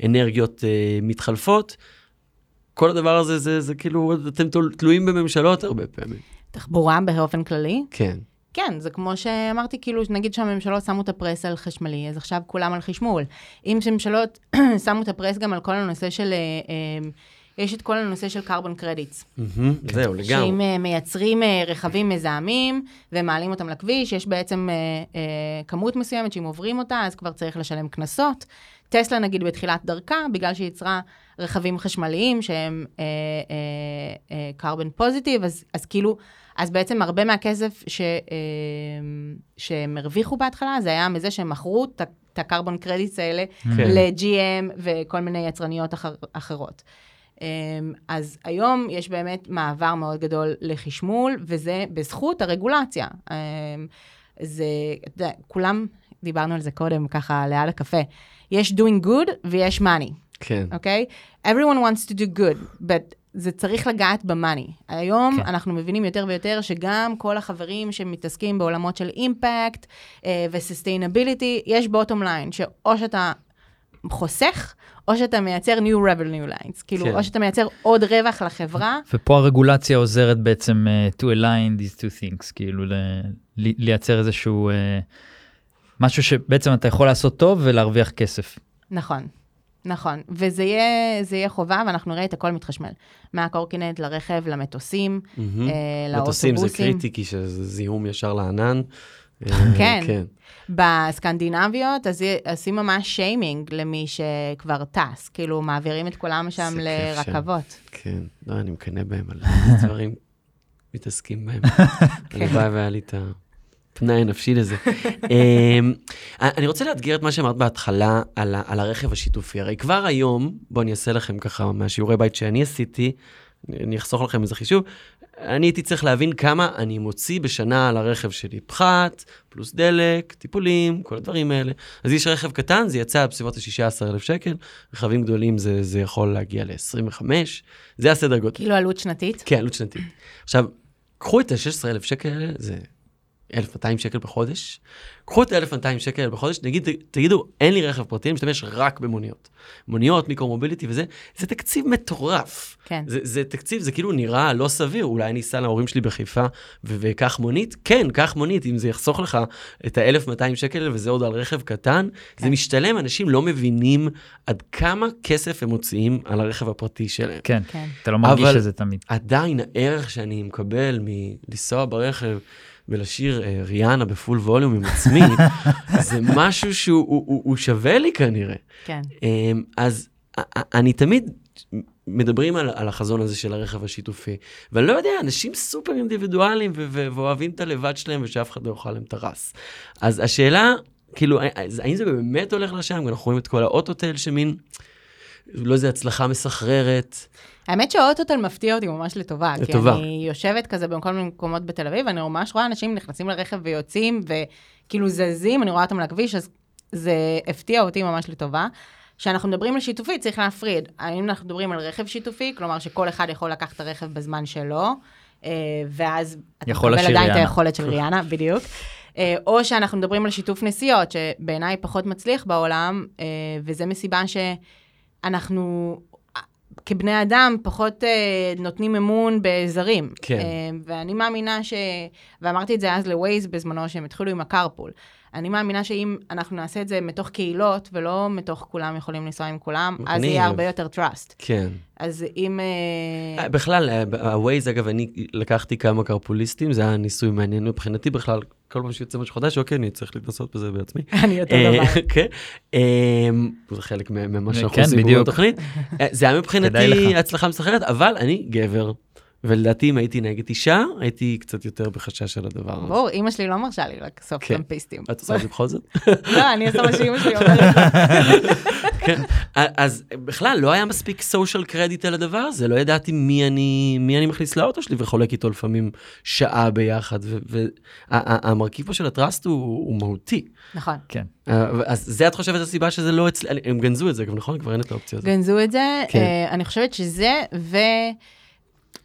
לאנרגיות אה, מתחלפות. כל הדבר הזה, זה, זה כאילו, אתם תלויים בממשלות הרבה פעמים. תחבורה באופן כללי, כן. כן, זה כמו שאמרתי, כאילו, נגיד שהממשלות שמו את הפרס על חשמלי, אז עכשיו כולם על חשמול. אם שממשלות שמו את הפרס גם על כל הנושא של, אה, אה, יש את כל הנושא של carbon credits. מהמם, זהו, לגמרי. שאם אה, מייצרים רכבים מזהמים ומעלים אותם לכביש, יש בעצם כמות מסוימת שאם עוברים אותה, אז כבר צריך לשלם קנסות. טסלה, נגיד, בתחילת דרכה, בגלל שהיא יצרה רכבים חשמליים שהם אה, אה, אה, carbon positive, אז, אז כאילו, אז בעצם הרבה מהכסף ש, שהם הרוויחו בהתחלה, זה היה מזה שהם מכרו את ה- את הקרבון קרדיטס האלה כן. ל-GM וכל מיני יצרניות אחר, אחרות. אמ, אז היום יש באמת מעבר מאוד גדול לחשמול, וזה בזכות הרגולציה. אמ, זה, אתה יודע, כולם, דיברנו על זה קודם, ככה, ליד הקפה. יש doing good ויש money, כן. אוקיי? Everyone wants to do good, but זה צריך לגעת במאני. היום כן. אנחנו מבינים יותר ויותר שגם כל החברים שמתעסקים בעולמות של אימפקט ו-sustainability, יש בוטום ליין, שאו שאתה חוסך, או שאתה מייצר new revenue lines. כאילו, כן. או שאתה מייצר עוד רווח לחברה, ופה הרגולציה עוזרת בעצם uh, to align these two things, כאילו ל- לייצר איזשהו uh, משהו שבעצם אתה יכול לעשות טוב ולהרוויח כסף. נכון. נכון, וזה יהיה, זה יהיה חובה, ואנחנו נראה את הכל מתחשמל. מהקורקינט לרכב, למטוסים, מהמם. אה, מטוסים זה לאוטובוסים. קריטי, כי שזה זיהום ישר לענן. אה, כן. כן. בסקנדינביות, אז עושים ממש שיימינג למי שכבר טס, כאילו מעבירים את כולם שם כיף שם. לרכבות. כן, לא, אני מקנא בהם על דברים מתעסקים בהם. הלוואי והיה לי את הפנאי הנפשי לזה. אמ, אני רוצה לאתגר את מה שאמרת בהתחלה על על הרכב השיתופי. הרי כבר היום, בואו אני אעשה לכם ככה מהשיעורי בית שאני עשיתי, אני אחסוך לכם איזה חישוב, אני הייתי צריך להבין כמה אני מוציא בשנה על הרכב שלי. פחת, פלוס דלק, טיפולים, כל הדברים האלה. אז יש רכב קטן, זה יצא בסביבות ה-16,000 שקל, רכבים גדולים זה, זה יכול להגיע ל-25, זה הסדר גודל. כאילו עלות שנתית. כן, עלות שנתית. עכשיו, קחו את ה-16,000 שקל האלה, זה 1,200 שקל בחודש. קחו את ה-1,200 שקל בחודש, נגיד, תגידו, אין לי רכב פרטי, אני משתמש רק במוניות. מוניות, מיקרו-מוביליטי וזה, זה תקציב מטורף. כן. זה, זה תקציב, זה כאילו נראה לא סביר, אולי אני אסע להורים שלי בחיפה ואקח מונית? כן, קח מונית, אם זה יחסוך לך את ה-1,200 שקל וזה עוד על רכב קטן, כן. זה משתלם, אנשים לא מבינים עד כמה כסף הם מוציאים על הרכב הפרטי שלהם. כן, כן. אתה לא מרגיש את זה תמיד. עדיין הערך שאני מקבל מלנסוע ברכב ולשיר אה, ריאנה בפול ווליום עם עצמי, זה משהו שהוא הוא, הוא, הוא שווה לי כנראה. כן. אמ, אז אני תמיד, מדברים על, על החזון הזה של הרכב השיתופי, ואני לא יודע, אנשים סופר ו- ואוהבים את הלבד שלהם ושאף אחד לא יאכל להם את הרס. אז השאלה, כאילו, האם זה באמת הולך לשם? אנחנו רואים את כל האוטוטל שמין, לא איזה הצלחה מסחררת. האמת שהאוטוטל מפתיע אותי ממש לטובה. לטובה. כי אני יושבת כזה בכל מיני מקומות בתל אביב, ואני ממש רואה אנשים נכנסים לרכב ויוצאים, וכאילו זזים, אני רואה אותם על הכביש, אז זה הפתיע אותי ממש לטובה. כשאנחנו מדברים על שיתופי, צריך להפריד. האם אנחנו מדברים על רכב שיתופי, כלומר שכל אחד יכול לקחת את הרכב בזמן שלו, אה, ואז אתה מקבל עדיין את. היכולת של ריאנה, בדיוק. אה, או שאנחנו מדברים על שיתוף נסיעות, שבעיניי פחות מצליח בעולם, אה, וזה מסיבה שאנחנו אה, כבני אדם פחות אה, נותנים אמון בזרים. כן. אה, ואני מאמינה ש... ואמרתי את זה אז לווייז בזמנו, שהם התחילו עם הקרפול. אני מאמינה שאם אנחנו נעשה את זה מתוך קהילות, ולא מתוך כולם יכולים לנסוע עם כולם, אז. יהיה הרבה יותר trust. כן. אז אם... אה, אה, בכלל, הווייז, אגב, אני לקחתי כמה קרפוליסטים, זה היה ניסוי מעניין מבחינתי בכלל, כל פעם שיוצא משהו חדש, אוקיי, אני צריך להתנסות בזה בעצמי. אני אותו אה, דבר. כן, אה, זה חלק ממה שאנחנו כן, עושים. בתוכנית. אה, זה היה מבחינתי. הצלחה מסחררת, אבל אני גבר, ולדעתי אם הייתי נגד אישה, הייתי קצת יותר בחשש של הדבר הזה. ברור, אימא שלי לא מרשה לי לאסוף כן. טרמפיסטים. את עושה את זה בכל זאת? לא, אני עושה מה שאימא שלי אומרת. כן. אז בכלל, לא היה מספיק סושיאל קרדיט על הדבר הזה, לא ידעתי מי אני, מי אני מכניס לאוטו שלי וחולק איתו לפעמים שעה ביחד, והמרכיב פה של הטראסט הוא, מהותי. נכון. כן. אה, אז זה את חושבת הסיבה שזה לא אצלי, הם גנזו את זה, נכון? כבר אין את האופציה הזאת. גנזו את זה, כן. אה, אני חושבת שזה,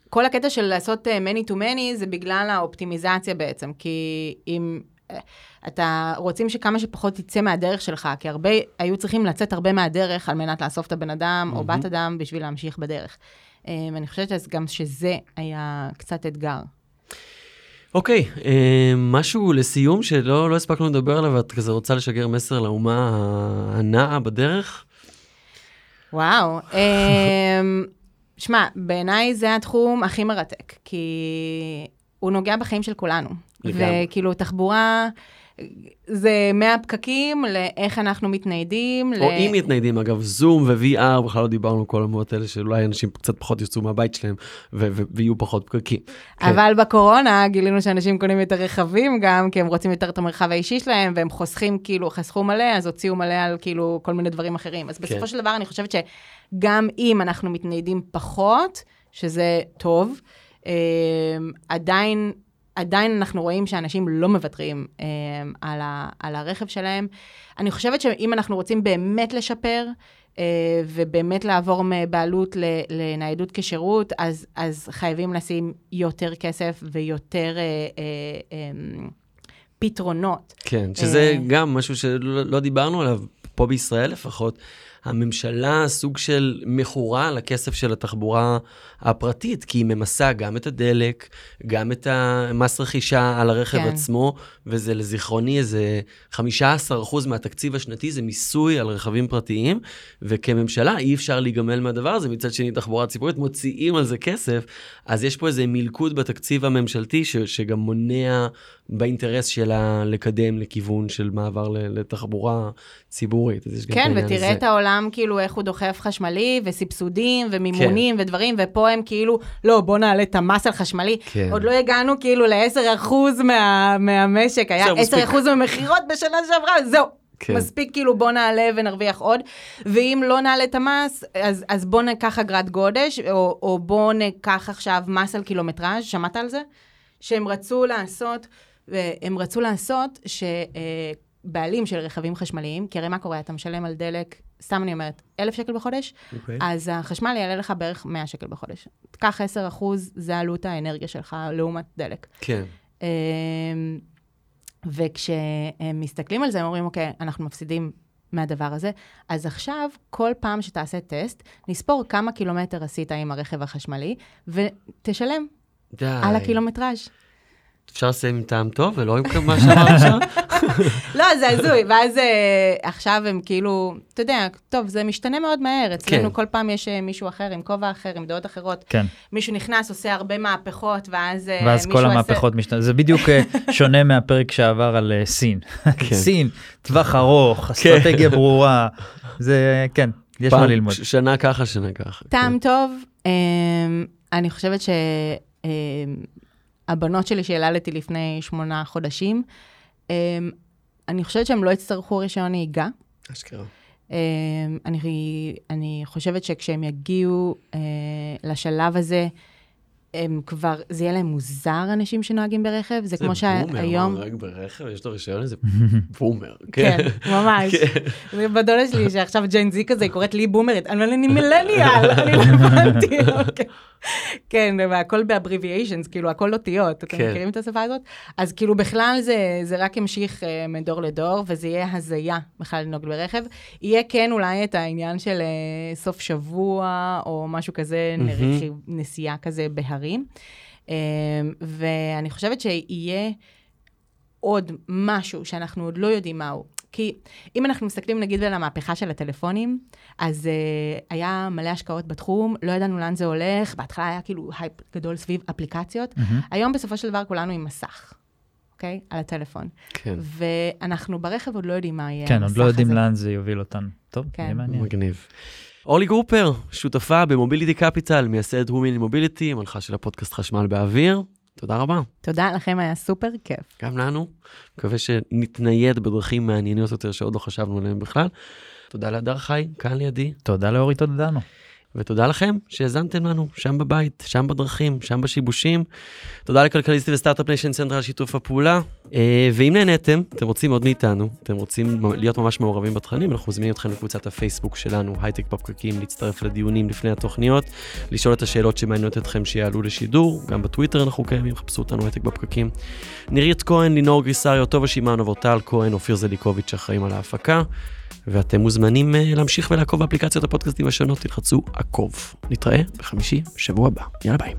וכל הקטע של לעשות אה, many to many זה בגלל האופטימיזציה בעצם, כי אם אה, אתה רוצים שכמה שפחות תצא מהדרך שלך, כי הרבה, היו צריכים לצאת הרבה מהדרך על מנת לאסוף את הבן אדם או בת אדם בשביל להמשיך בדרך. אה, אני חושבת אז גם שזה היה קצת אתגר. אוקיי, אה, משהו לסיום שלא לא הספקנו לדבר עליו, ואת כזה רוצה לשגר מסר לאומה הנעה בדרך? וואו. שמע, בעיניי זה התחום הכי מרתק, כי הוא נוגע בחיים של כולנו. לגמרי. וכאילו, תחבורה זה מהפקקים לאיך אנחנו מתניידים. או ל- אם מתניידים, אגב, זום ו-VR, בכלל לא דיברנו כל המות האלה, שאולי אנשים קצת פחות יצאו מהבית שלהם ויהיו פחות פקקים. כן. אבל בקורונה גילינו שאנשים קונים יותר רכבים גם, כי הם רוצים יותר את המרחב האישי שלהם, והם חוסכים, כאילו, חסכו מלא, אז הוציאו מלא על כאילו כל מיני דברים אחרים. אז כן. בסופו של דבר, אני חושבת שגם אם אנחנו מתניידים פחות, שזה טוב, אה, עדיין, עדיין אנחנו רואים שאנשים לא מוותרים אה, על, ה, על הרכב שלהם. אני חושבת שאם אנחנו רוצים באמת לשפר, אה, ובאמת לעבור מבעלות לניידות כשירות, אז, אז חייבים לשים יותר כסף ויותר אה, אה, אה, פתרונות. כן, שזה אה. גם משהו שלא לא דיברנו עליו, פה בישראל לפחות. הממשלה סוג של מכורה לכסף של התחבורה הפרטית, כי היא ממסה גם את הדלק, גם את המס רכישה על הרכב כן. עצמו, וזה לזיכרוני איזה 15% מהתקציב השנתי זה מיסוי על רכבים פרטיים, וכממשלה אי אפשר להיגמל מהדבר הזה, מצד שני תחבורה ציבורית מוציאים על זה כסף, אז יש פה איזה מלכוד בתקציב הממשלתי ש, שגם מונע באינטרס שלה לקדם לכיוון של מעבר לתחבורה ציבורית. כן, ותראה. את העולם, כאילו, איך הוא דוחף חשמלי, וסבסודים, ומימונים, כן. ודברים, ופה הם כאילו, לא, בוא נעלה את המס על חשמלי. כן. עוד לא הגענו כאילו ל-10% מה, מהמשק, היה זהו, מספיק. 10% מהמכירות בשנה שעברה, זהו. כן. מספיק כאילו בוא נעלה ונרוויח עוד, ואם לא נעלה את המס, אז, אז בוא ניקח אגרת גודש, או, או בוא ניקח עכשיו מס על קילומטראז', שמעת על זה? שהם רצו לעשות, הם רצו לעשות שבעלים של רכבים חשמליים, כי הרי מה קורה, אתה משלם על דלק, סתם אני אומרת, אלף שקל בחודש, אוקיי. אז החשמל יעלה לך בערך 100 שקל בחודש. קח 10 אחוז, זה עלות האנרגיה שלך לעומת דלק. כן. אמ, וכשהם מסתכלים על זה, הם אומרים, אוקיי, אנחנו מפסידים מהדבר הזה, אז עכשיו, כל פעם שתעשה טסט, נספור כמה קילומטר עשית עם הרכב החשמלי, ותשלם די. על הקילומטראז'. אפשר לסיים עם טעם טוב ולא עם מה שאמרת עכשיו? לא, זה הזוי, ואז אה, עכשיו הם כאילו, אתה יודע, טוב, זה משתנה מאוד מהר. אצלנו כן. כל פעם יש אה, מישהו אחר עם כובע אחר, עם דעות אחרות. כן. מישהו נכנס, עושה הרבה מהפכות, ואז אה, ואז מישהו כל עושה- המהפכות משתנות. זה בדיוק שונה מהפרק שעבר על סין. כן. סין, טווח ארוך, אסטרטגיה ברורה. זה, כן, יש מה ללמוד. ש- שנה ככה, שנה ככה. טעם טוב, אמ, אני חושבת שהבנות שלי שילדתי לפני שמונה חודשים, אמ, אני חושבת שהם לא יצטרכו רישיון נהיגה. כן. אשכרה. אמ, אני, אני חושבת שכשהם יגיעו אה, לשלב הזה, הם כבר, זה יהיה להם מוזר, אנשים שנוהגים ברכב, זה כמו שהיום... זה בומר, ברכב, יש לו רישיון לזה בומר. כן, ממש. כן. בדודה שלי, שעכשיו ג'יין זי כזה, היא קוראת לי בומרית, אומרת, אני מילניאל, אני לא הבנתי, אוקיי. כן, והכל באבריביישנס, כאילו, הכל אותיות, אתם כן. מכירים את השפה הזאת? אז כאילו, בכלל זה, זה רק ימשיך אה, מדור לדור, וזה יהיה הזיה בכלל לנהוג ברכב. יהיה כן אולי את העניין של אה, סוף שבוע, או משהו כזה, מהמם. נרכיב- נסיעה כזה בהרים. אה, ואני חושבת שיהיה עוד משהו שאנחנו עוד לא יודעים מהו. כי אם אנחנו מסתכלים נגיד על המהפכה של הטלפונים, אז אה, היה מלא השקעות בתחום, לא ידענו לאן זה הולך, בהתחלה היה כאילו הייפ גדול סביב אפליקציות. מהמם. היום בסופו של דבר כולנו עם מסך, אוקיי? על הטלפון. כן, ואנחנו ברכב עוד לא יודעים מה יהיה כן, עוד הזה. לא יודעים לאן זה יוביל אותנו. טוב, כן. יהיה מעניין. מגניב. אורלי גרופר, שותפה ב Mobility Capital, מייסדת הומיני מוביליטי, מנחה של הפודקאסט חשמל באוויר. תודה רבה. תודה לכם, היה סופר כיף. גם לנו. מקווה שנתנייד בדרכים מעניינות יותר שעוד לא חשבנו עליהן בכלל. תודה להדר חי, כאן לידי, תודה לאורי, תודה לנו. ותודה לכם שהאזנתם לנו, שם בבית, שם בדרכים, שם בשיבושים. תודה לכלכליסטי ו Start-Up Nation Center על שיתוף הפעולה. אה, ואם נהניתם, אתם רוצים עוד מאיתנו, אתם רוצים להיות ממש מעורבים בתכנים, אנחנו מזמינים אתכם לקבוצת הפייסבוק שלנו, הייטק בפקקים, להצטרף לדיונים לפני התוכניות, לשאול את השאלות שמעניינות אתכם שיעלו לשידור, גם בטוויטר אנחנו קיימים, חפשו אותנו הייטק בפקקים. נירית כהן, לינור גריסריו, טובה שמעון, אורטל כהן, אופיר זליקוביץ' אחראים על ההפקה. ואתם מוזמנים אה, להמשיך ולעקוב באפליקציות הפודקאסטים השונות, תלחצו עקוב. נתראה בחמישי, שבוע הבא. יאללה ביי.